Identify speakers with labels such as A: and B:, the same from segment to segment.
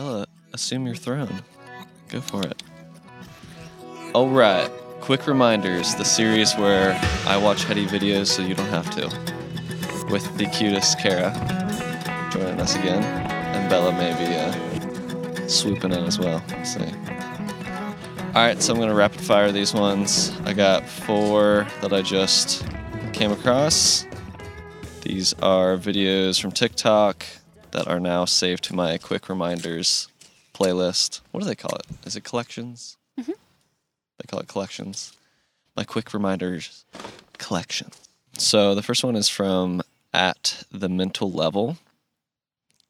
A: Bella, assume your throne. Go for it. All right. Quick reminders the series where I watch heady videos so you don't have to. With the cutest Kara joining us again. And Bella maybe uh, swooping in as well. We'll see. All right, so I'm to rapid fire these ones. I got four that I just came across. These are videos from TikTok that are now saved to my quick reminders playlist. What do they call it? Is it collections?
B: Mhm.
A: They call it collections. My quick reminders collection. So the first one is from at the mental level.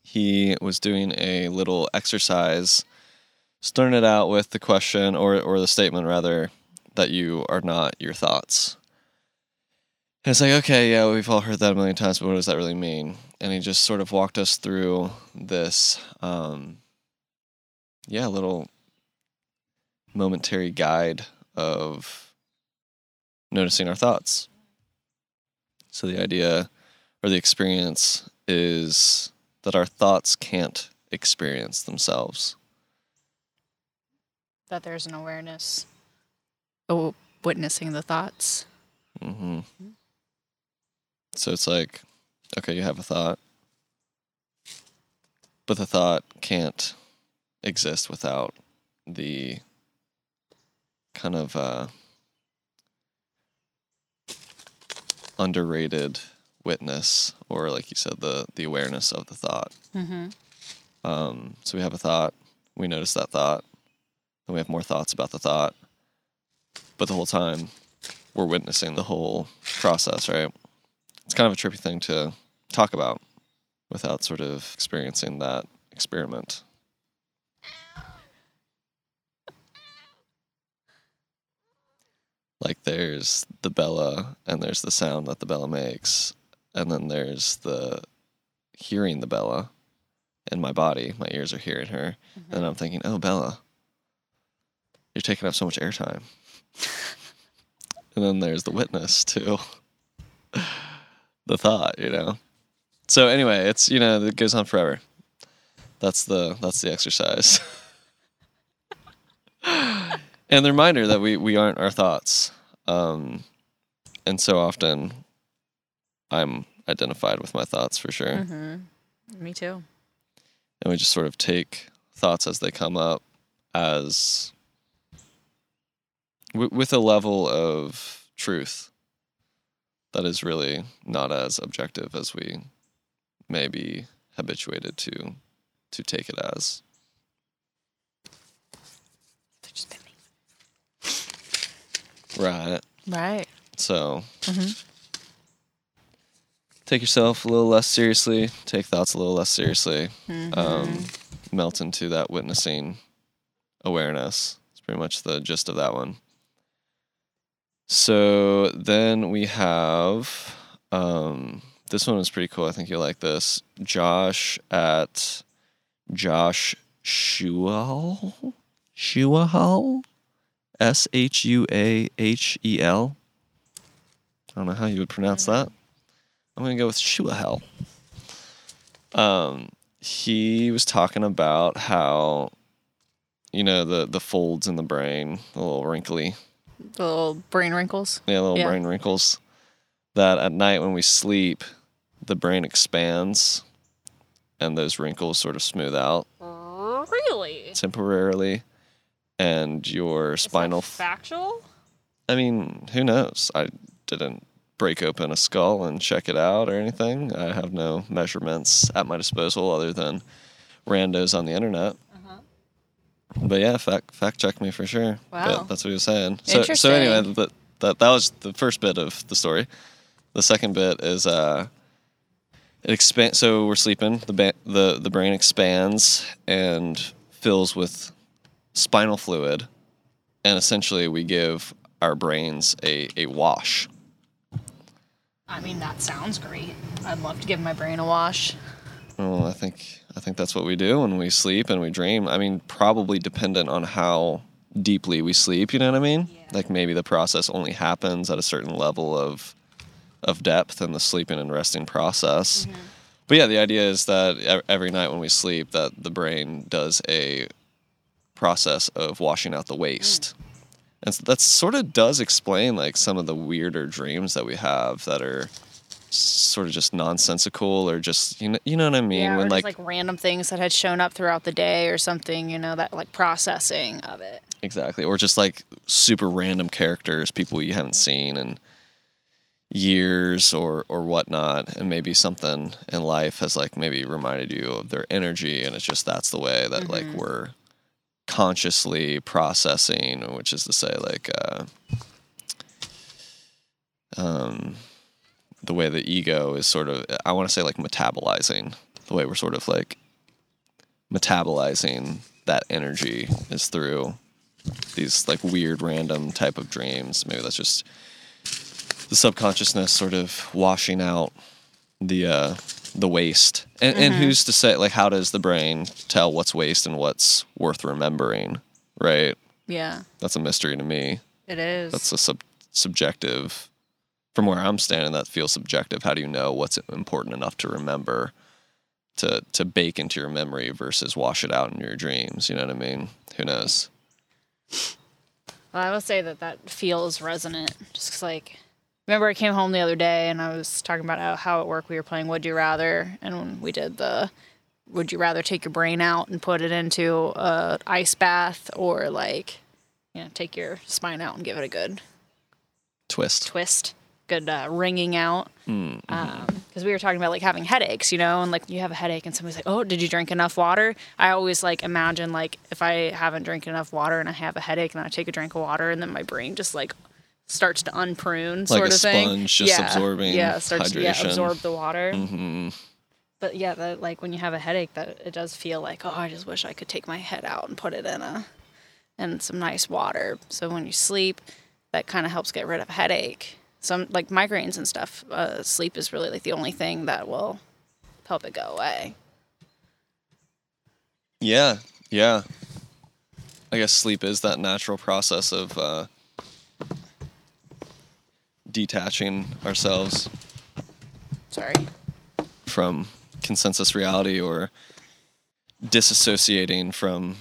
A: He was doing a little exercise, starting it out with the question or or the statement rather that you are not your thoughts. And it's like, okay, yeah, we've all heard that a million times, but what does that really mean? And he just sort of walked us through this, um, yeah, little momentary guide of noticing our thoughts. So the idea or the experience is that our thoughts can't experience themselves.
B: That there's an awareness. Oh, witnessing the thoughts.
A: hmm So it's like, okay, you have a thought, but the thought can't exist without the kind of uh, underrated witness, or like you said, the the awareness of the thought.
B: Mm-hmm.
A: Um, so we have a thought, we notice that thought, and we have more thoughts about the thought, but the whole time we're witnessing the whole process, right? It's kind of a trippy thing to talk about without sort of experiencing that experiment. Like there's the Bella and there's the sound that the Bella makes, and then there's the hearing the Bella in my body. My ears are hearing her. And mm-hmm. I'm thinking, oh, Bella, you're taking up so much airtime. and then there's the witness to the thought, you know. So anyway, it's you know it goes on forever. That's the that's the exercise. and the reminder that we we aren't our thoughts. Um, and so often, I'm identified with my thoughts for sure
B: Mm-hmm. Me too.
A: and we just sort of take thoughts as they come up as w- with a level of truth that is really not as objective as we may be habituated to to take it as
B: They just bit me.
A: right
B: Right.
A: so
B: Mm-hmm.
A: take yourself a little less seriously take thoughts a little less seriously
B: Mm-hmm.
A: um, melt into that witnessing awareness. It's pretty much the gist of that one. So then we have um, this one is pretty cool. I think you'll like this. Josh at Josh Shuahel. Shuahel? S H U A H E L. I don't know how you would pronounce that. I'm going to go with Shuahel. Um, he was talking about how you know the the folds in the brain, the little wrinkly,
B: The little brain wrinkles.
A: yeah, little
B: Yeah.
A: brain wrinkles. That at night when we sleep, the brain expands, and those wrinkles sort of smooth out
B: Really?
A: temporarily, and your spinal.
B: factual?
A: I mean, who knows? I didn't break open a skull and check it out or anything. I have no measurements at my disposal other than randos on the internet. But yeah, fact fact check me for sure.
B: Wow.
A: But that's what he was saying. So so anyway, that that that was the first bit of the story. The second bit is uh it expand so we're sleeping, the ba- the the brain expands and fills with spinal fluid and essentially we give our brains a, a wash.
B: I mean, that sounds great. I'd love to give my brain a wash.
A: Well, I think I think that's what we do when we sleep and we dream. I mean, probably dependent on how deeply we sleep. You know what I mean?
B: Yeah.
A: Like maybe the process only happens at a certain level of of depth in the sleeping and resting process. Mm-hmm. But yeah, the idea is that every night when we sleep, that the brain does a process of washing out the waste. Mm. And so that sort of does explain like some of the weirder dreams that we have that are sort of just nonsensical or just you know you know what I mean
B: yeah,
A: when like,
B: like random things that had shown up throughout the day or something, you know, that like processing of it.
A: exactly or just like super random characters people you haven't seen in years or or whatnot and maybe something in life has like maybe reminded you of their energy and it's just that's the way that like we're consciously processing which is to say like uh um the way the ego is sort of i want to say like metabolizing the way we're sort of like metabolizing that energy is through these like weird random type of dreams. Maybe that's just the subconsciousness sort of washing out the uh the waste. And, and who's to say like how does the brain tell what's waste and what's worth remembering right?
B: Yeah,
A: that's a mystery to me.
B: It is.
A: that's a sub- subjective from where i'm standing that feels subjective. How do you know what's important enough to remember to to bake into your memory versus wash it out in your dreams? You know what i mean? Who knows?
B: Well, I will say that that feels resonant. Just 'cause, like, remember I came home the other day and I was talking about how, how at work we were playing Would You Rather, and when we did the Would you rather take your brain out and put it into a ice bath or like, you know, take your spine out and give it a good
A: twist.
B: twist, good uh, wringing out. Because we were talking about like having headaches, you know, and like you have a headache and somebody's like, "Oh, did you drink enough water?" I always like imagine like if I haven't drank enough water and I have a headache and I take a drink of water and then my brain just like starts to unprune,
A: Like
B: sort of thing.
A: sponge just
B: yeah,
A: absorbing
B: yeah, starts to yeah, absorb the water.
A: hmm
B: But yeah, that like when you have a headache, that it does feel like, oh, I just wish I could take my head out and put it in a in some nice water. So when you sleep, that kind of helps get rid of a headache. Some like migraines and stuff. Uh, sleep is really like the only thing that will help it go away.
A: yeah yeah i guess sleep is that natural process of uh detaching ourselves
B: Sorry.
A: from consensus reality or disassociating from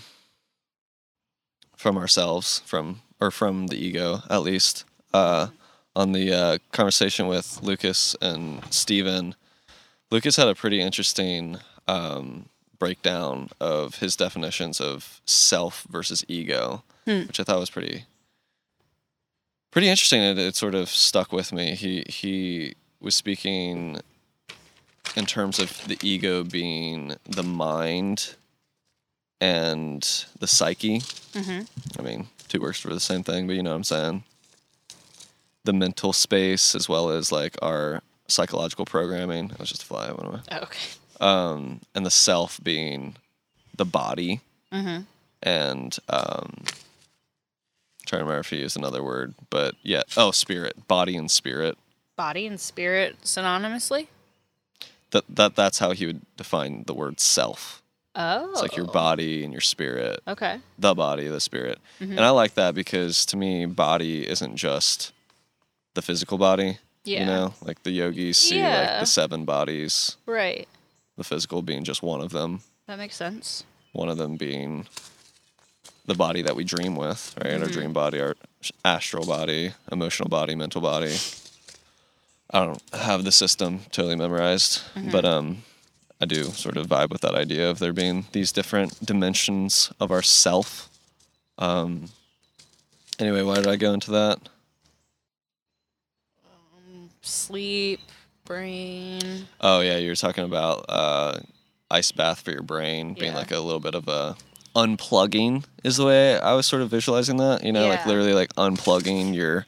A: from ourselves from or from the ego at least uh on the uh, conversation with lucas and steven lucas had a pretty interesting um, breakdown of his definitions of self versus ego which i thought was pretty pretty interesting it, it sort of stuck with me he he was speaking in terms of the ego being the mind and the psyche. I mean, two words for the same thing, but you know what I'm saying. The mental space as well as like our psychological programming. It was just a fly. I went away.
B: Oh, okay.
A: Um, and the self being the body. And um, trying to remember if he used another word, but yeah. Oh, spirit, body and spirit.
B: Body and spirit synonymously.
A: That that that's how he would define the word self.
B: Oh.
A: It's like your body and your spirit,
B: Okay.
A: the body, the spirit. And I like that because to me, body isn't just the physical body.
B: Yeah.
A: You know, like the yogis see like the seven bodies,
B: Right.
A: the physical being just one of them,
B: That makes sense.
A: one of them being the body that we dream with, right?
B: Mm-hmm.
A: Our dream body, our astral body, emotional body, mental body. I don't have the system totally memorized,
B: Mm-hmm.
A: but um, I do sort of vibe with that idea of there being these different dimensions of our self. Um, anyway, why did I go into that?
B: Sleep, brain.
A: Oh yeah, you were talking about uh, ice bath for your brain being
B: Yeah.
A: like a little bit of a unplugging is the way I was sort of visualizing that. You know, like literally like unplugging your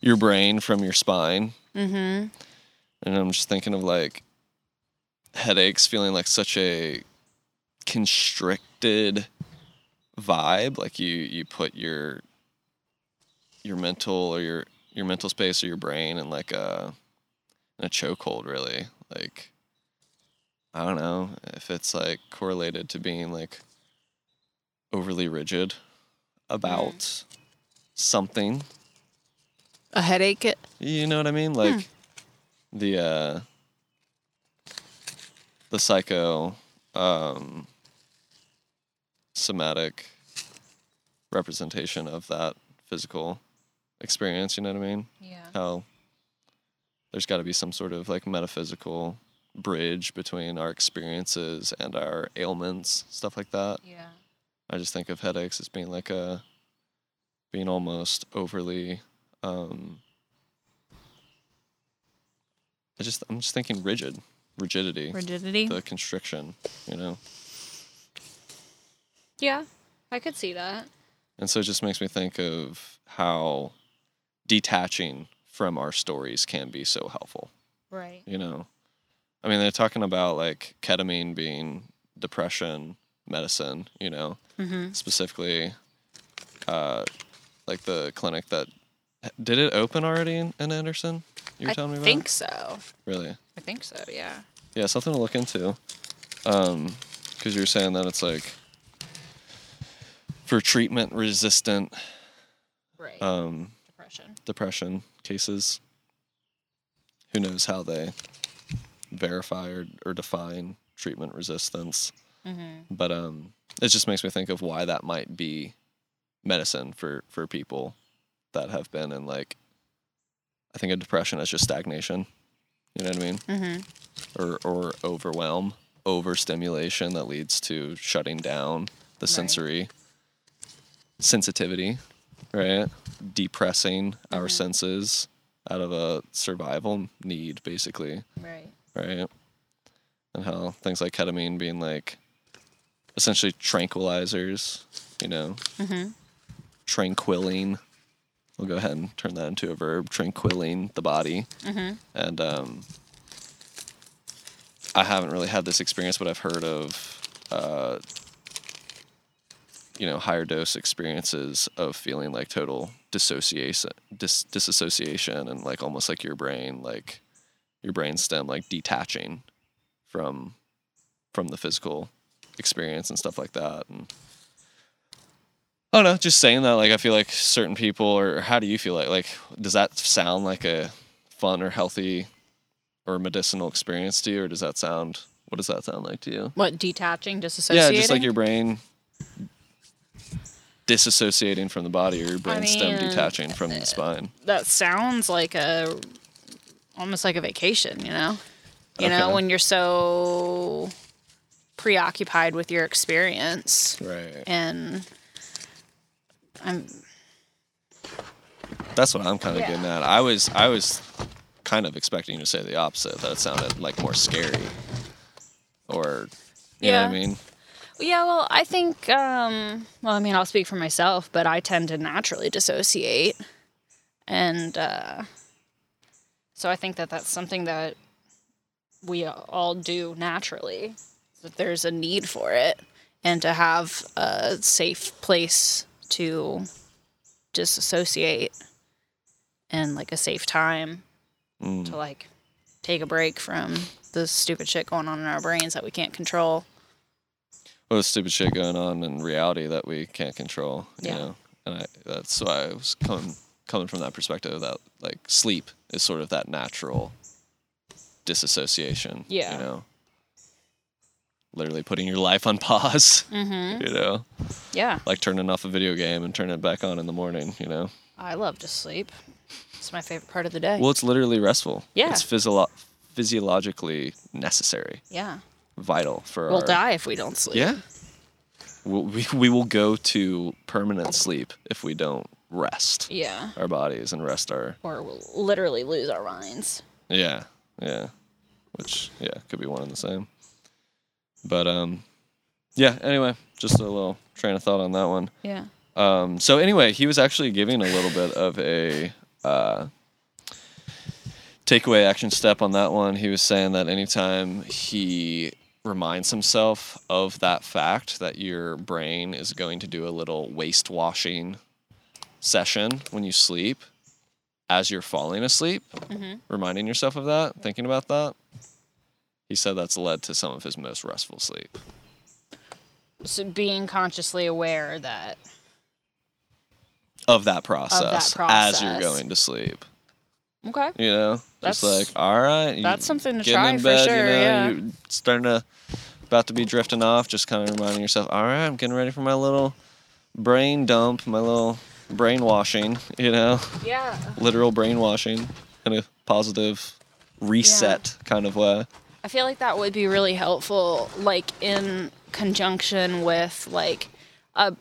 A: your brain from your spine.
B: Mm-hmm.
A: And I'm just thinking of like headaches feeling like such a constricted vibe. Like you you put your your mental or your your mental space or your brain in like a in a chokehold really. Like I don't know if it's like correlated to being like overly rigid about something.
B: A headache. It.
A: You know what I mean? Like the uh the psycho um, somatic representation of that physical experience. You know what I mean?
B: Yeah.
A: How there's got to be some sort of like metaphysical bridge between our experiences and our ailments, stuff like that.
B: Yeah.
A: I just think of headaches as being like a being almost overly um I just I'm just thinking rigid, rigidity,
B: Rigidity.
A: the constriction, you know.
B: yeah. I could see that.
A: And so it just makes me think of how detaching from our stories can be so helpful,
B: Right.
A: you know. I mean, they're talking about like ketamine being depression medicine, you know.
B: Mm-hmm.
A: specifically uh like the clinic that did it open already in, in Anderson? You were
B: I
A: telling me about?
B: I think so.
A: Really?
B: I think so. Yeah.
A: Yeah, something to look into. Um cuz you're saying that it's like for treatment resistant
B: Right.
A: um
B: Depression.
A: depression cases. Who knows how they verify or, or define treatment resistance.
B: Mm-hmm.
A: but um it just makes me think of why that might be medicine for for people that have been in like i think a depression is just stagnation you know what i mean
B: Mm-hmm.
A: or or overwhelm overstimulation that leads to shutting down the
B: Right.
A: sensory sensitivity right depressing our
B: Mhm.
A: senses out of a survival need basically
B: Right.
A: right? And how things like ketamine being like essentially tranquilizers, you know,
B: Mm-hmm.
A: tranquilling. We'll go ahead and turn that into a verb, tranquilling the body.
B: Mm-hmm.
A: And um, I haven't really had this experience, but I've heard of, uh, you know, higher dose experiences of feeling like total dissociation, dis- disassociation, and like almost like your brain, like your brain stem, like detaching from from the physical experience and stuff like that. And I don't know, just saying that, like I feel like certain people, or how do you feel like? Like, does that sound like a fun or healthy or medicinal experience to you, or does that sound? What does that sound like to you?
B: What disattaching,
A: Yeah, just like your brain disassociating from the body, or your brain stem
B: mean,
A: detaching from the uh, spine.
B: that sounds like a almost like a vacation, you know? You know, when you're so preoccupied with your experience
A: Right.
B: and I'm
A: That's what I'm kind of
B: Yeah.
A: getting at. I was I was kind of expecting you to say the opposite. That it sounded like more scary, or you know what I mean?
B: Yeah, well, I think um well, I mean, I'll speak for myself, but I tend to naturally dissociate. And uh so I think that that's something that we all do naturally. That there's a need for it and to have a safe place to disassociate and like a safe time
A: Mm.
B: to like take a break from the stupid shit going on in our brains that we can't control.
A: The stupid shit going on in reality that we can't control. You
B: Yeah.
A: know, and I, that's why I was coming coming from that perspective that like sleep is sort of that natural disassociation.
B: Yeah.
A: You know, literally putting your life on pause.
B: Mm-hmm.
A: You know,
B: Yeah.
A: like turning off a video game and turning it back on in the morning. You know.
B: I love to sleep. It's my favorite part of the day.
A: Well, it's literally restful.
B: Yeah.
A: It's physio- physiologically necessary,
B: yeah.
A: Vital for
B: We'll
A: our.
B: die if we don't sleep.
A: Yeah. We'll, we we will go to permanent sleep if we don't rest
B: Yeah.
A: our bodies and rest our.
B: Or we'll literally lose our minds.
A: Yeah. Yeah. Which yeah could be one and the same. But um, yeah. Anyway, just a little train of thought on that one.
B: Yeah.
A: Um, so anyway, he was actually giving a little bit of a uh, takeaway action step on that one. He was saying that anytime he reminds himself of that fact that your brain is going to do a little waste washing session when you sleep as you're falling asleep,
B: Mhm.
A: reminding yourself of that, thinking about that. He said that's led to some of his most restful sleep.
B: So being consciously aware that
A: Of that process, as you're going to sleep.
B: okay,
A: you know Just
B: That's-
A: like, all right,
B: that's something to try
A: in
B: for
A: bed,
B: sure,
A: You know,
B: yeah.
A: you're starting to about to be drifting off. Just kind of reminding yourself, all right, I'm getting ready for my little brain dump, my little brainwashing. You know,
B: Yeah.
A: literal brainwashing in a positive reset kind of way.
B: I feel like that would be really helpful, like in conjunction with like a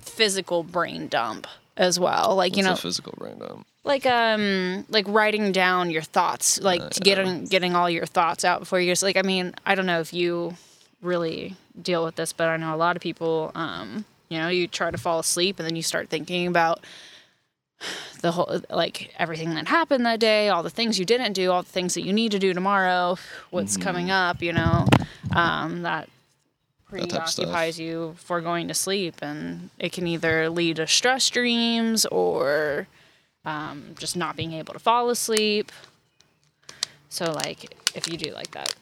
B: physical brain dump as well. Like you know,
A: a physical brain dump.
B: Like um, like writing down your thoughts, like
A: Uh,
B: getting getting all your thoughts out before you just like. I mean, I don't know if you really deal with this, but I know a lot of people. Um, you know, you try to fall asleep and then you start thinking about the whole like everything that happened that day all the things you didn't do all the things that you need to do tomorrow what's
A: Mm-hmm.
B: coming up you know um, that
A: That type of stuff.
B: preoccupies you for going to sleep and it can either lead to stress dreams or um, just not being able to fall asleep so like if you do like that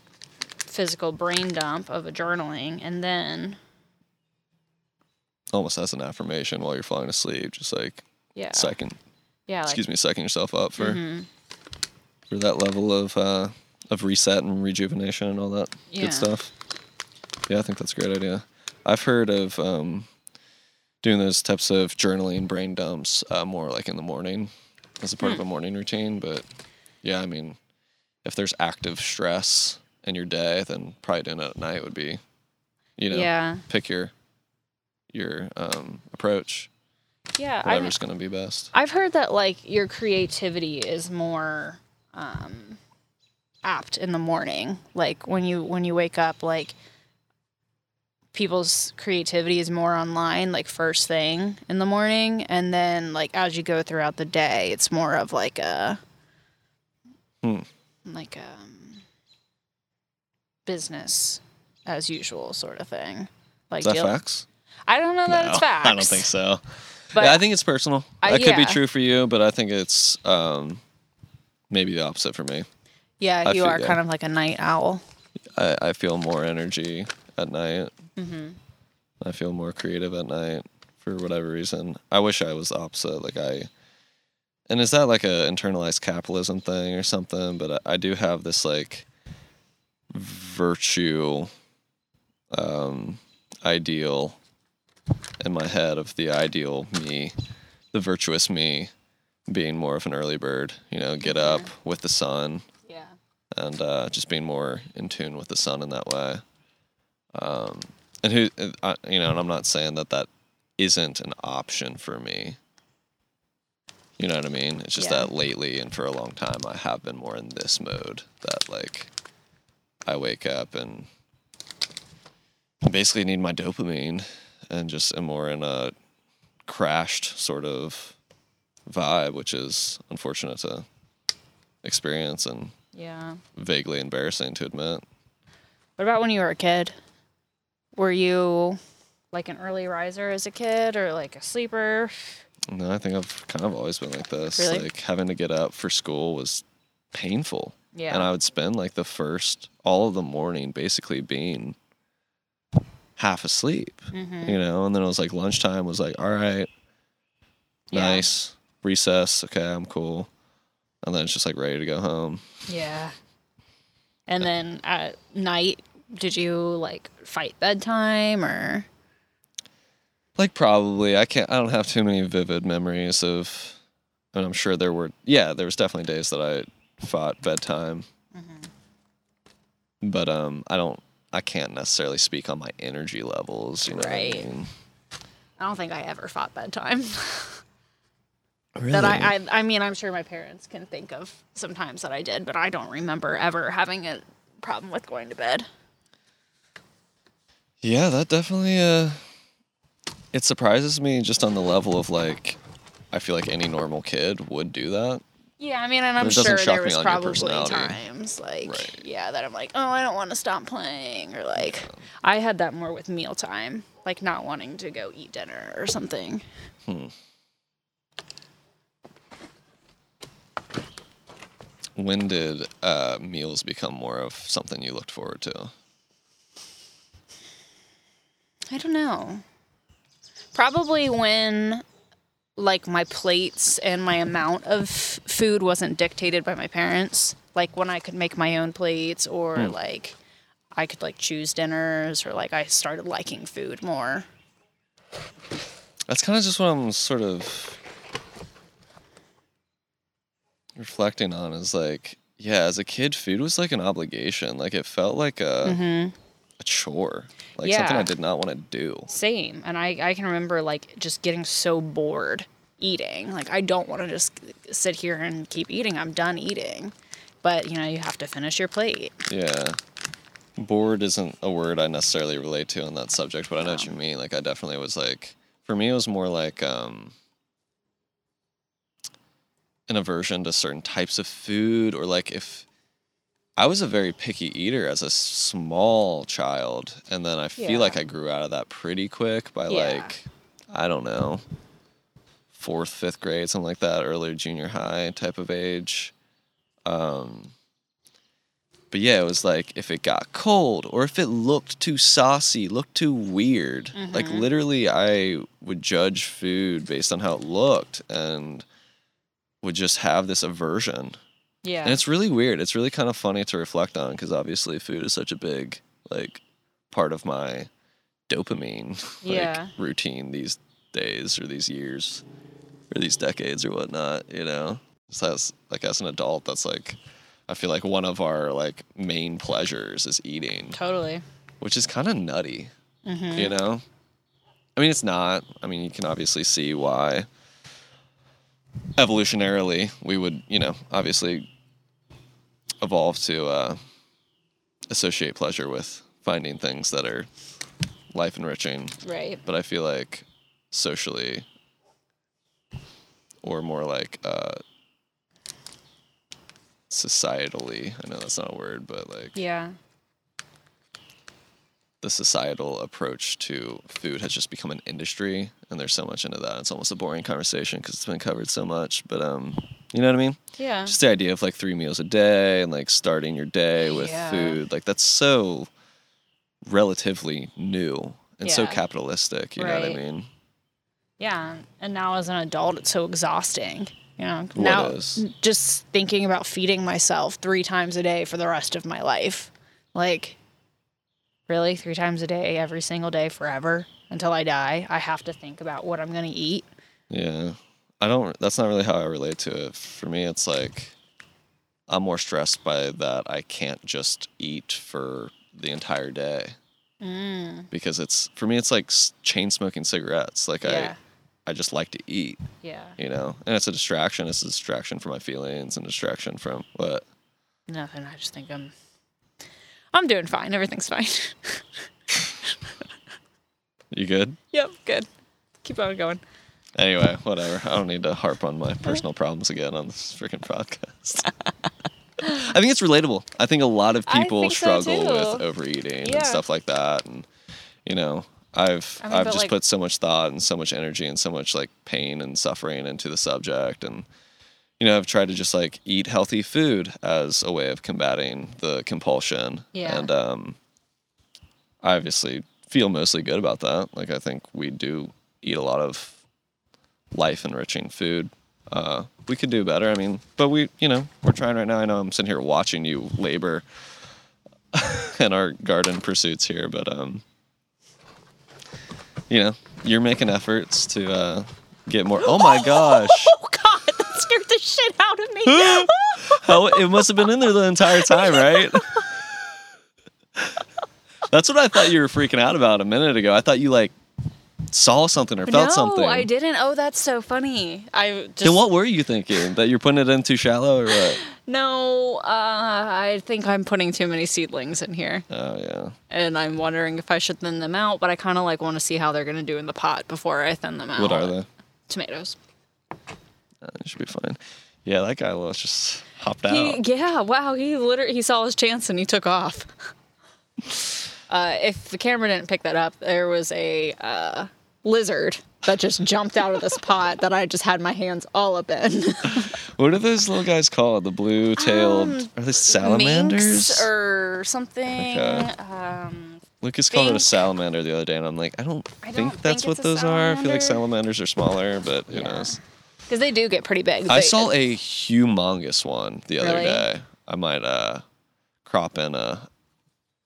B: physical brain dump of a journaling and then
A: Almost as an affirmation while you're falling asleep, just like
B: yeah
A: second,
B: yeah like,
A: excuse me, second yourself up for
B: mhm.
A: for that level of uh, of reset and rejuvenation and all that
B: Yeah.
A: good stuff. Yeah, I think that's a great idea. I've heard of um, doing those types of journaling brain dumps uh, more like in the morning as a part
B: Hmm.
A: of a morning routine. But yeah, I mean, if there's active stress in your day, then probably doing it at night would be, you know,
B: yeah
A: pick your your um, approach.
B: yeah I,
A: Whatever's going to be best.
B: I've heard that like your creativity is more um, apt in the morning. Like when you when you wake up, like people's creativity is more online, like first thing in the morning, and then like as you go throughout the day, it's more of like a
A: Hmm.
B: like um business as usual sort of thing. Like
A: Is that
B: deal-
A: facts?
B: I don't know that
A: No,
B: it's facts.
A: I don't think so.
B: But
A: yeah, I think it's personal.
B: Uh,
A: that could be true for you, but I think it's um, maybe the opposite for me.
B: yeah,
A: I
B: you
A: feel-
B: are
A: yeah.
B: kind of like a night owl.
A: I, I feel more energy at night.
B: hmm
A: I feel more creative at night for whatever reason. I wish I was the opposite. Like I, and is that like a internalized capitalism thing or something? But I, I do have this like virtue um, ideal in my head of the ideal me, the virtuous me, being more of an early bird. You know, get up with the sun
B: Yeah.
A: and uh, just being more in tune with the sun in that way. Um, and who, uh, you know, and I'm not saying that that isn't an option for me. You know what I mean? It's just
B: Yeah.
A: that lately and for a long time, I have been more in this mode that like I wake up and basically need my dopamine and just am more in a crashed sort of vibe, which is unfortunate to experience and
B: Yeah.
A: vaguely embarrassing to admit.
B: What about when you were a kid? Were you like an early riser as a kid or like a sleeper?
A: No, I think I've kind of always been like this.
B: Really?
A: Like having to get up for school was painful.
B: Yeah.
A: And I would spend like the first all of the morning basically being half asleep,
B: hmm
A: you know, and then it was like lunchtime was like, all right,
B: Yeah.
A: nice, recess, okay, I'm cool. And then it's just like ready to go home.
B: Yeah. And then at night, did you like fight bedtime or?
A: Like probably I can't I don't have too many vivid memories of and I'm sure there were yeah, there was definitely days that I fought bedtime. But um I don't I can't necessarily speak on my energy levels, you know.
B: Right.
A: I mean?
B: I don't think I ever fought bedtime.
A: Really?
B: that I, I, I mean, I'm sure my parents can think of sometimes that I did, but I don't remember ever having a problem with going to bed.
A: Yeah, that definitely uh it surprises me just on the level of like I feel like any normal kid would do that.
B: Yeah, I mean, and I'm sure there was probably times like,
A: Right.
B: yeah, that I'm like, oh, I don't want to stop playing, or like, I had that more with mealtime, like not wanting to go eat dinner or something.
A: When did uh meals become more of something you looked forward to?
B: I don't know. Probably when like my plates and my amount of food wasn't dictated by my parents. Like when I could make my own plates or
A: Hmm.
B: like I could like choose dinners or like I started liking food more.
A: That's kind of just what I'm sort of reflecting on is like, yeah, as a kid, food was like an obligation. Like it felt like a, a chore, like something I did not want to do.
B: Same. And I, I can remember like just getting so bored eating. Like I don't want to just sit here and keep eating. I'm done eating. But you know, you have to finish your plate.
A: Yeah. Bored isn't a word I necessarily relate to on that subject, but I know what you mean. Like I definitely was like for me it was more like um an aversion to certain types of food or like if I was a very picky eater as a small child and then I feel
B: Yeah.
A: like I grew out of that pretty quick by
B: Yeah.
A: like I don't know fourth, fifth grade, something like that, earlier junior high type of age. Um but yeah, it was like if it got cold or if it looked too saucy, looked too weird. Like
B: Mhm.
A: literally I would judge food based on how it looked and would just have this aversion.
B: Yeah.
A: And it's really weird. It's really kind of funny to reflect on because obviously food is such a big like part of my dopamine like
B: Yeah.
A: routine these days or these years or these decades or whatnot, you know. So as like as an adult, that's like I feel like one of our like main pleasures is eating,
B: totally.
A: which is kind of nutty,
B: hmm
A: you know. I mean, it's not. I mean, you can obviously see why evolutionarily we would, you know, obviously evolve to uh, associate pleasure with finding things that are life enriching
B: Right.
A: but I feel like socially, or more like uh, societally, I know that's not a word, but like
B: Yeah.
A: the societal approach to food has just become an industry, and there's so much into that. It's almost a boring conversation because it's been covered so much, but um, you know what I mean?
B: Yeah.
A: Just the idea of like three meals a day and like starting your day with
B: Yeah.
A: food, like that's so relatively new and so capitalistic. You know what I mean?
B: Yeah, and now as an adult, it's so exhausting. You know,
A: What
B: now
A: is?
B: just thinking about feeding myself three times a day for the rest of my life, like, really, three times a day, every single day, forever until I die. I have to think about what I'm gonna eat.
A: Yeah. I don't that's not really how I relate to it. For me it's like I'm more stressed by that I can't just eat for the entire day
B: Mm,
A: because it's for me it's like chain smoking cigarettes. Like
B: yeah,
A: I I just like to eat,
B: yeah,
A: you know. And it's a distraction. It's a distraction from my feelings and distraction from what
B: nothing. I just think I'm, I'm doing fine. Everything's fine.
A: you good?
B: yep, good. Keep on going.
A: Anyway, whatever. I don't need to harp on my personal problems again on this freaking podcast. I think it's relatable. I think a lot of people
B: think so,
A: struggle with overeating
B: Yeah.
A: and stuff like that, and you know, I've
B: I mean,
A: I've just
B: like-
A: put so much thought and so much energy and so much like pain and suffering into the subject, and you know, I've tried to just like eat healthy food as a way of combating the compulsion,
B: Yeah.
A: and um, I obviously feel mostly good about that. Like I think we do eat a lot of life enriching food. Uh, we could do better. I mean, but we, you know, we're trying right now. I know I'm sitting here watching you labor in our garden pursuits here, but um, you know, you're making efforts to uh, get more. Oh my gosh,
B: Oh God, that scared the shit out of me.
A: how it must have been in there the entire time, right? That's what I thought you were freaking out about a minute ago. I thought you like saw something or felt something.
B: no,
A: something.
B: I didn't. Oh, that's so funny. I just
A: Then what were you thinking? That you're putting it in too shallow or what?
B: no. Uh, I think I'm putting too many seedlings in here,
A: Oh yeah.
B: and I'm wondering if I should thin them out. But I kind of like want to see how they're gonna do in the pot before I thin them out.
A: What are they?
B: Tomatoes.
A: Uh, it should be fine. Yeah, that guy was just hopped out.
B: He, yeah, wow. He literally he saw his chance and he took off. uh, if the camera didn't pick that up, there was a uh, lizard that just jumped out of this pot that I just had my hands all up in.
A: What are those little guys called? The blue-tailed?
B: Um,
A: are they salamanders?
B: Or something.
A: Okay.
B: Um,
A: Lucas called it a salamander the other day, and I'm like, I don't
B: I
A: think
B: don't
A: that's
B: think
A: what
B: it's a
A: those are. I feel like salamanders are smaller, but who
B: Yeah.
A: knows?
B: Because they do get pretty big.
A: I
B: They-
A: saw a humongous one the other
B: Really?
A: day. I might uh crop in a.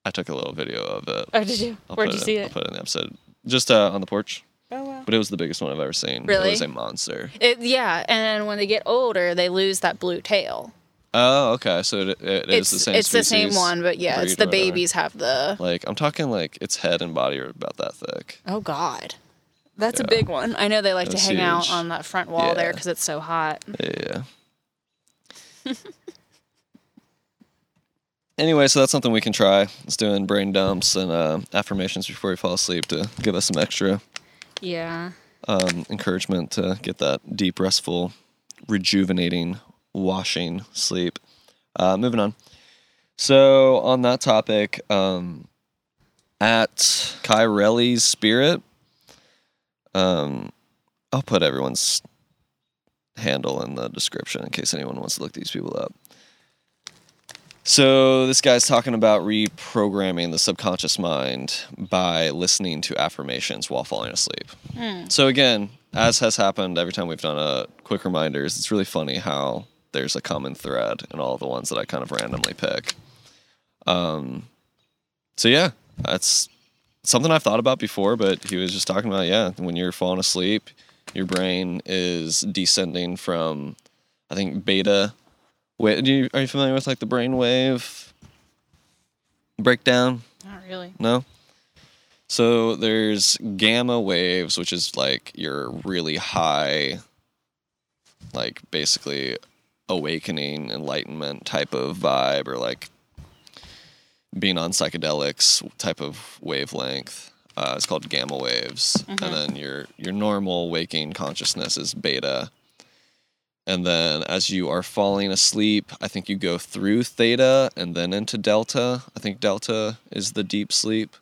A: I took a little video of it.
B: Oh, did you?
A: I'll
B: Where'd you
A: it,
B: see
A: I'll
B: it?
A: put it in the episode. Just uh, on the porch.
B: Oh wow.
A: But it was the biggest one I've ever seen.
B: Really?
A: It was a monster.
B: It, yeah, and when they get older, they lose that blue tail.
A: Oh, okay. So it, it is
B: it's
A: the same.
B: it's the same one, but yeah, it's the babies have the.
A: Like I'm talking like its head and body are about that thick.
B: Oh God, that's a big one. I know they like to
A: That's
B: hang out on that front wall there because it's so hot.
A: Yeah. anyway, so that's something we can try. It's doing brain dumps and uh, affirmations before we fall asleep to give us some extra
B: Yeah.
A: um, encouragement to get that deep, restful, rejuvenating, washing sleep. Uh, moving on. So on that topic, um, at Kyrelli's Spirit, um, I'll put everyone's handle in the description in case anyone wants to look these people up. So this guy's talking about reprogramming the subconscious mind by listening to affirmations while falling asleep. So again, as has happened every time we've done a quick reminders, it's really funny how there's a common thread in all the ones that I kind of randomly pick. Um, so yeah, that's something I've thought about before, but he was just talking about yeah, when you're falling asleep, your brain is descending from, I think beta. Wait, do you, are you familiar with like the brainwave breakdown?
B: Not really.
A: No. So there's gamma waves, which is like your really high, like basically awakening, enlightenment type of vibe, or like being on psychedelics type of wavelength. Uh, it's called gamma waves, and then your your normal waking consciousness is beta. And then as you are falling asleep, I think you go through theta and then into delta. I think delta is the deep sleep.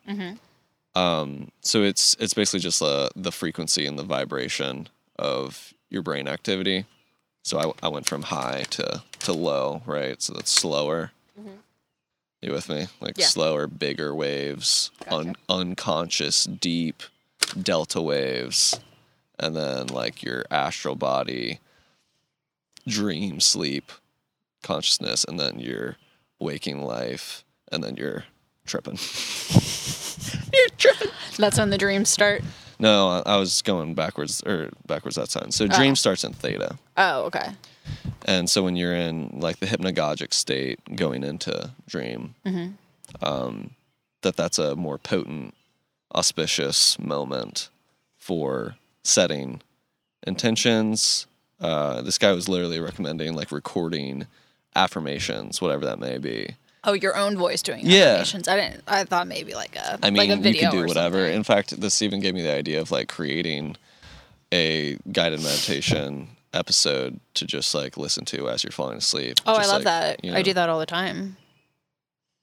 A: Um, so it's it's basically just uh, the frequency and the vibration of your brain activity. So I, I went from high to, to low, right? So that's slower. You with me? Like
B: Yeah.
A: slower, bigger waves, un- unconscious, deep delta waves, and then like your astral body, dream sleep, consciousness, and then your waking life, and then you're tripping. you're tripping.
B: That's when the dreams start.
A: No, I, I was going backwards or backwards that time. So dream starts in theta.
B: Oh, okay.
A: And so when you're in like the hypnagogic state going into dream, um, that that's a more potent, auspicious moment for setting intentions. Uh, this guy was literally recommending like recording affirmations, whatever that may be.
B: Oh, your own voice doing
A: Yeah.
B: affirmations. I didn't. I thought maybe like a
A: I mean,
B: like a
A: you could do whatever.
B: something.
A: In fact, this even gave me the idea of like creating a guided meditation episode to just like listen to as you're falling asleep.
B: Oh, I love
A: like,
B: that.
A: you
B: I do that all the time.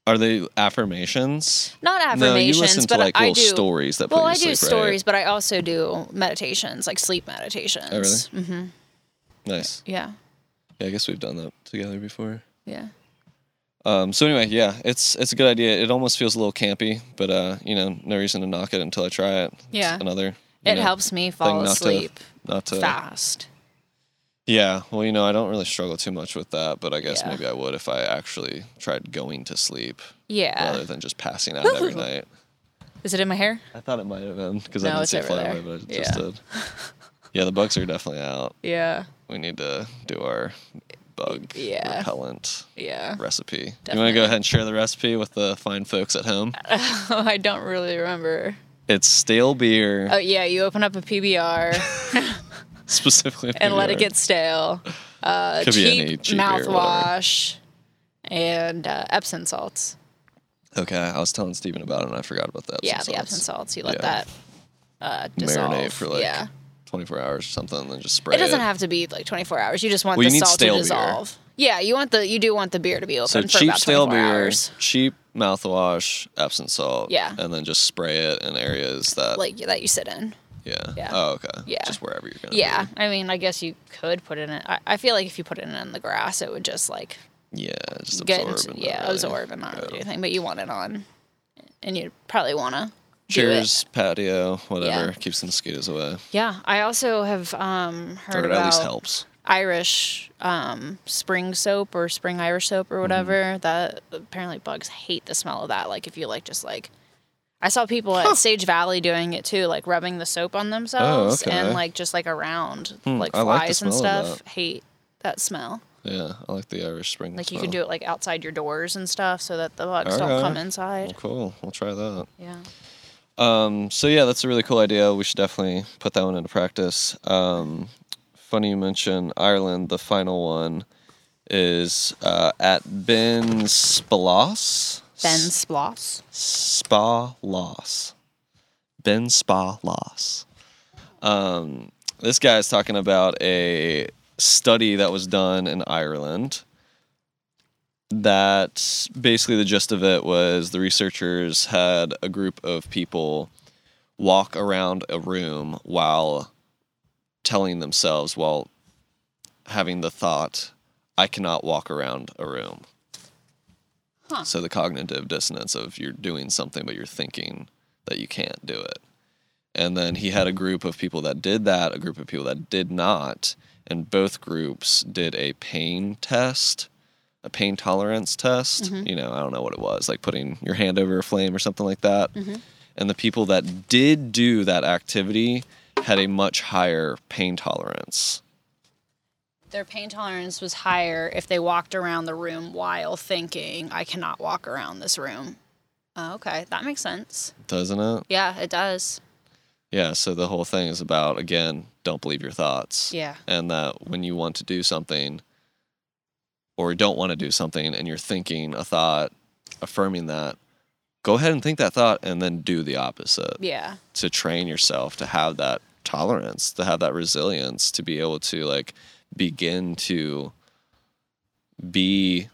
A: Are they affirmations?
B: Not affirmations,
A: no, you listen to
B: but
A: like
B: I
A: little
B: do.
A: stories that
B: well, I do
A: sleep,
B: stories,
A: right?
B: but I also do meditations, like sleep meditations.
A: Oh, really?
B: Mm-hmm.
A: Nice.
B: Yeah.
A: Yeah, I guess we've done that together before.
B: Yeah.
A: Um, so anyway, yeah, it's it's a good idea. It almost feels a little campy, but uh, you know, no reason to knock it until I try it. It's
B: Yeah.
A: another.
B: It
A: know,
B: helps me fall
A: not to-
B: asleep
A: Not to.
B: fast.
A: Yeah, well, you know, I don't really struggle too much with that, but I guess
B: Yeah.
A: maybe I would if I actually tried going to sleep
B: Yeah.
A: rather than just passing out every night.
B: Is it in my hair?
A: I thought it might have been because
B: No,
A: I didn't see it fly
B: there.
A: away, but it
B: Yeah.
A: just did. Yeah, the bugs are definitely out.
B: Yeah.
A: We need to do our bug
B: Yeah.
A: repellent
B: Yeah.
A: recipe. You want to go ahead and share the recipe with the fine folks at home?
B: I don't really remember.
A: It's stale beer,
B: Oh yeah, you open up a PBR
A: specifically. a
B: and let it get stale. Uh,
A: Could be
B: cheap,
A: any cheap beer or whatever.
B: mouthwash and uh, Epsom salts.
A: Okay, I was telling Steven about it and I forgot about that.
B: yeah, the Epsom salts. You let
A: Yeah.
B: that uh, dissolve.
A: Marinate for like
B: yeah.
A: 24 hours or something, and then just spray
B: It It doesn't have to be like 24 hours. You just want
A: Well, you
B: the
A: need
B: salt to
A: stale beer.
B: dissolve. Yeah, you want the you do want the beer to be open
A: So
B: for
A: cheap
B: about
A: stale
B: 24
A: beer,
B: hours.
A: cheap mouthwash, Epsom salt.
B: Yeah.
A: And then just spray it in areas that.
B: Like that you sit in.
A: yeah.
B: yeah.
A: Oh, okay.
B: Yeah.
A: Just wherever you're gonna.
B: Yeah. I mean, I guess you could put it in. I, I feel like if you put it in the grass, it would just like
A: Yeah. Just
B: get
A: absorb.
B: into,
A: and
B: yeah
A: really
B: absorb and not really do anything. But you want it on, and you probably want to
A: Chairs, patio, whatever keeps the mosquitoes away,
B: Yeah, I also have um, heard
A: or it
B: about
A: at least helps.
B: Irish um, spring soap or spring Irish soap
A: Mm-hmm.
B: or whatever. That apparently bugs hate the smell of that. Like if you like just like. I saw people at Sage Valley doing it too, like rubbing the soap on themselves
A: Oh, okay.
B: and like just like around
A: Hmm,
B: like
A: I like
B: flies and
A: smell of
B: stuff. Hate that smell.
A: Yeah, I like the Irish Spring.
B: Like you can do it like outside your doors and stuff so that the bugs
A: Okay.
B: don't come
A: Well,
B: inside.
A: cool. We'll try that.
B: Yeah.
A: Um, so yeah, that's a really cool idea. We should definitely put that one into practice. Um, funny you mention Ireland. The final one is uh, at Ben Spalos.
B: Ben Sploss.
A: Spa Loss. Ben Spa Loss. Um, this guy is talking about a study that was done in Ireland. That basically the gist of it was the researchers had a group of people walk around a room while telling themselves, while having the thought, I cannot walk around a room.
B: Huh.
A: So the cognitive dissonance of you're doing something but you're thinking that you can't do it. And then he had a group of people that did that, a group of people that did not, and both groups did a pain test, a pain tolerance test. Mm-hmm. You know, I don't know what it was, like putting your hand over a flame or something like that. Mm-hmm. And the people that did do that activity had a much higher pain tolerance.
B: Their pain tolerance was higher if they walked around the room while thinking, I cannot walk around this room. Oh, okay, that makes sense.
A: Doesn't it?
B: Yeah, it does.
A: Yeah, so the whole thing is about again, don't believe your thoughts.
B: Yeah.
A: And that when you want to do something or don't want to do something and you're thinking a thought, affirming that, go ahead and think that thought and then do the opposite.
B: Yeah.
A: To train yourself to have that tolerance, to have that resilience, to be able to like begin to be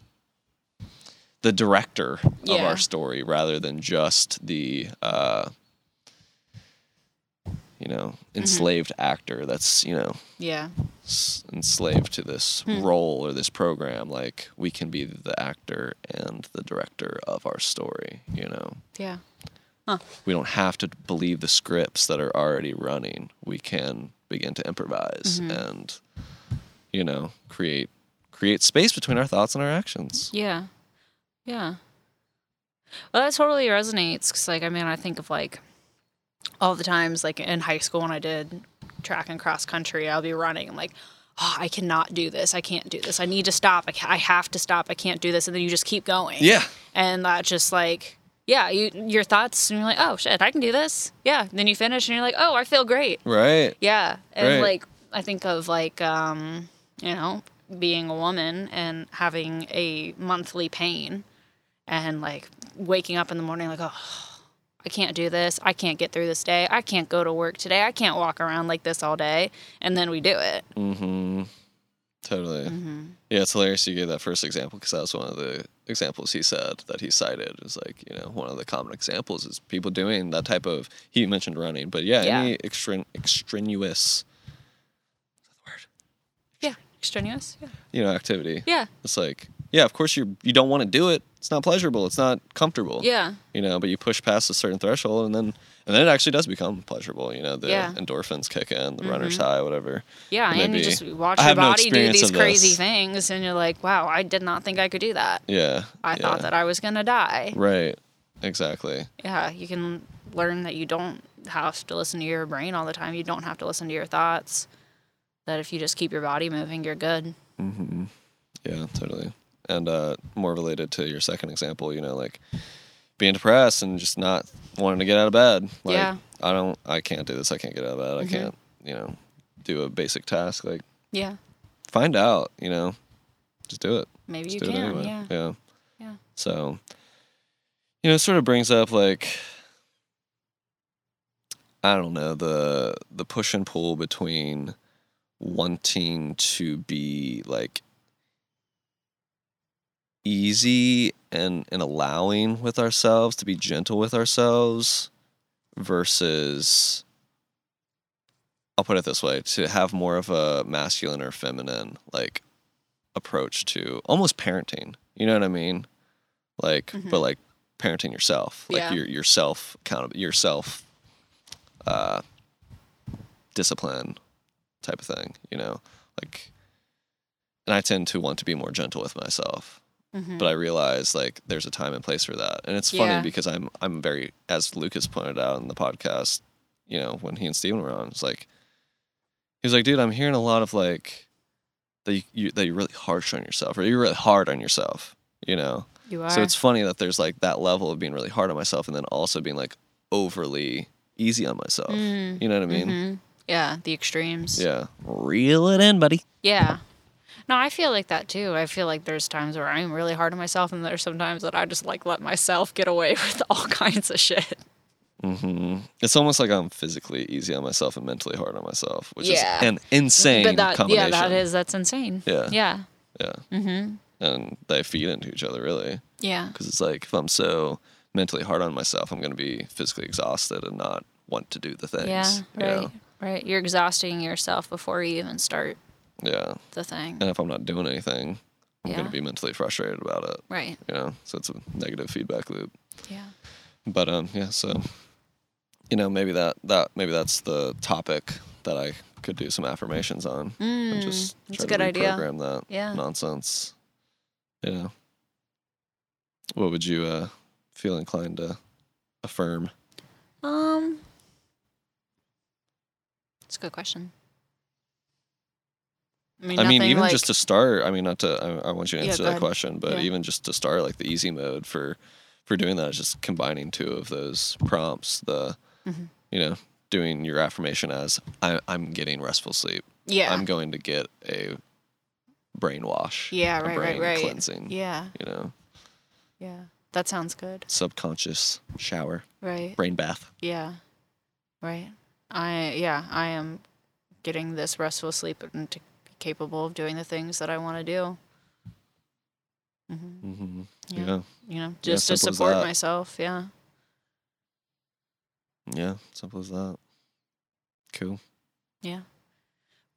A: the director of our story rather than just the uh you know Mm-hmm. enslaved actor that's you know
B: Yeah.
A: s- enslaved to this hmm. role or this program like we can be the actor and the director of our story you know
B: Yeah. huh.
A: we don't have to believe the scripts that are already running we can begin to improvise mm-hmm. and you know create create space between our thoughts and our actions
B: Yeah. Yeah. Well, that totally resonates because, like, I mean, I think of like all the times, like in high school when I did track and cross country, I'll be running. I'm like, oh, I cannot do this. I can't do this. I need to stop. I, I have to stop. I can't do this. And then you just keep going.
A: yeah
B: And that just like, yeah, you your thoughts, and you're like, oh shit, I can do this. Yeah. And then you finish, and you're like, oh, I feel great.
A: right
B: Yeah. And
A: Right.
B: like I think of like um, you know, being a woman and having a monthly pain and like waking up in the morning like, oh, I can't do this. I can't get through this day. I can't go to work today. I can't walk around like this all day. And then we do it.
A: mm-hmm totally
B: Mm-hmm.
A: Yeah, it's hilarious you gave that first example because that was one of the examples he said that he cited. Is like you know one of the common examples is people doing that type of. He mentioned running, but yeah,
B: Yeah.
A: any extrin- extraneous
B: Yeah. Extraneous. Yeah.
A: you know activity.
B: Yeah.
A: It's like yeah, of course you you don't want to do it. It's not pleasurable. It's not comfortable.
B: Yeah.
A: You know, but you push past a certain threshold, and then and then it actually does become pleasurable. You know, the
B: Yeah. Mm-hmm.
A: endorphins kick in, the runner's high, whatever.
B: Yeah. And you just watch your
A: have no
B: body do these crazy things and you're like, wow, I did not think I could do that.
A: Yeah.
B: I
A: yeah.
B: thought that I was gonna die.
A: Right. Exactly.
B: yeah, you can learn that you don't have to listen to your brain all the time. You don't have to listen to your thoughts. That if you just keep your body moving, you're good.
A: Mm-hmm. Yeah, totally. And uh, more related to your second example, you know, like being depressed and just not wanting to get out of bed. Like,
B: Yeah.
A: I don't, I can't do this. I can't get out of bed.
B: Mhm.
A: I can't, you know, do a basic task. Like,
B: Yeah,
A: find out, you know, just do it.
B: maybe
A: Just
B: you
A: do
B: can.
A: it anyway.
B: Yeah.
A: Yeah.
B: Yeah.
A: So, you know, it sort of brings up like, I don't know, the the push and pull between wanting to be like easy and and allowing with ourselves to be gentle with ourselves versus I'll put it this way to have more of a masculine or feminine like approach to almost parenting you know what I mean like
B: Mhm.
A: but like parenting yourself, like
B: Yeah.
A: your yourself accountable, yourself uh, discipline type of thing. You know, like, and I tend to want to be more gentle with myself.
B: Mhm.
A: But I realize like there's a time and place for that, and it's
B: Yeah.
A: funny because I'm I'm very as Lucas pointed out in the podcast, you know, when he and Steven were on, it's like he was like, dude, I'm hearing a lot of like that you, you that you're really harsh on yourself, or you're really hard on yourself, you know.
B: you are.
A: So it's funny that there's like that level of being really hard on myself, and then also being like overly easy on myself.
B: Mm,
A: You know what I mean?
B: mhm. Yeah, the extremes.
A: Yeah, reel it in, buddy.
B: Yeah. No, I feel like that too. I feel like there's times where I'm really hard on myself, and there's sometimes that I just like let myself get away with all kinds of shit.
A: hmm It's almost like I'm physically easy on myself and mentally hard on myself, which
B: Yeah.
A: is an insane
B: but that,
A: combination.
B: yeah, that is that's insane.
A: Yeah.
B: Yeah.
A: Yeah,
B: Mm-hmm.
A: and they feed into each other really,
B: Yeah.
A: because it's like if I'm so mentally hard on myself, I'm going to be physically exhausted and not want to do the things.
B: Yeah.
A: you
B: Right.
A: know?
B: Right. You're exhausting yourself before you even start
A: Yeah,
B: the thing.
A: and if I'm not doing anything, I'm going to be mentally frustrated about it.
B: Right.
A: You know, so it's a negative feedback loop.
B: Yeah.
A: But um, yeah, so you know, maybe that that maybe that's the topic that I could do some affirmations on and
B: Mm,
A: just
B: that's
A: try
B: a good
A: to
B: idea.
A: reprogram that
B: Yeah.
A: nonsense. You know, what would you uh, feel inclined to affirm?
B: Um. It's a good question. I mean,
A: I mean, even
B: like,
A: just to start. I mean, not to. I, I want you to answer
B: go
A: that question, but
B: Yeah.
A: even just to start, like the easy mode for for doing that is just combining two of those prompts. The
B: Mhm.
A: you know doing your affirmation as I, I'm getting restful sleep.
B: yeah,
A: I'm going to get a brainwash.
B: Yeah, right, right,
A: brain
B: right.
A: Cleansing.
B: yeah,
A: You know,
B: yeah. That sounds good.
A: subconscious shower,
B: Right.
A: brain bath.
B: Yeah. Right. I yeah, I am getting this restful sleep and to capable of doing the things that I want to do. hmm
A: Mm-hmm.
B: Yeah.
A: Yeah.
B: You know, just to support myself. Yeah.
A: Yeah. Simple as that. Cool.
B: Yeah.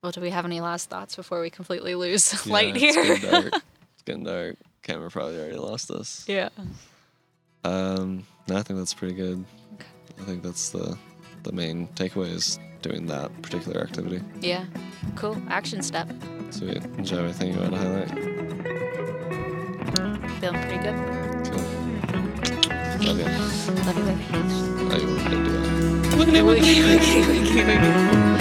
B: Well, do we have any last thoughts before we completely lose
A: Yeah,
B: light
A: it's
B: here?
A: getting dark. it's getting dark. Camera probably already lost us.
B: yeah.
A: Um, no, I think that's pretty good.
B: Okay.
A: I think that's the the main takeaway is doing that particular activity.
B: Yeah. Cool. Action step.
A: Sweet. Did you have anything you want to highlight?
B: Feeling pretty good.
A: Cool. Mm-hmm. Love you.
B: Love you, baby.
A: Oh, you do it.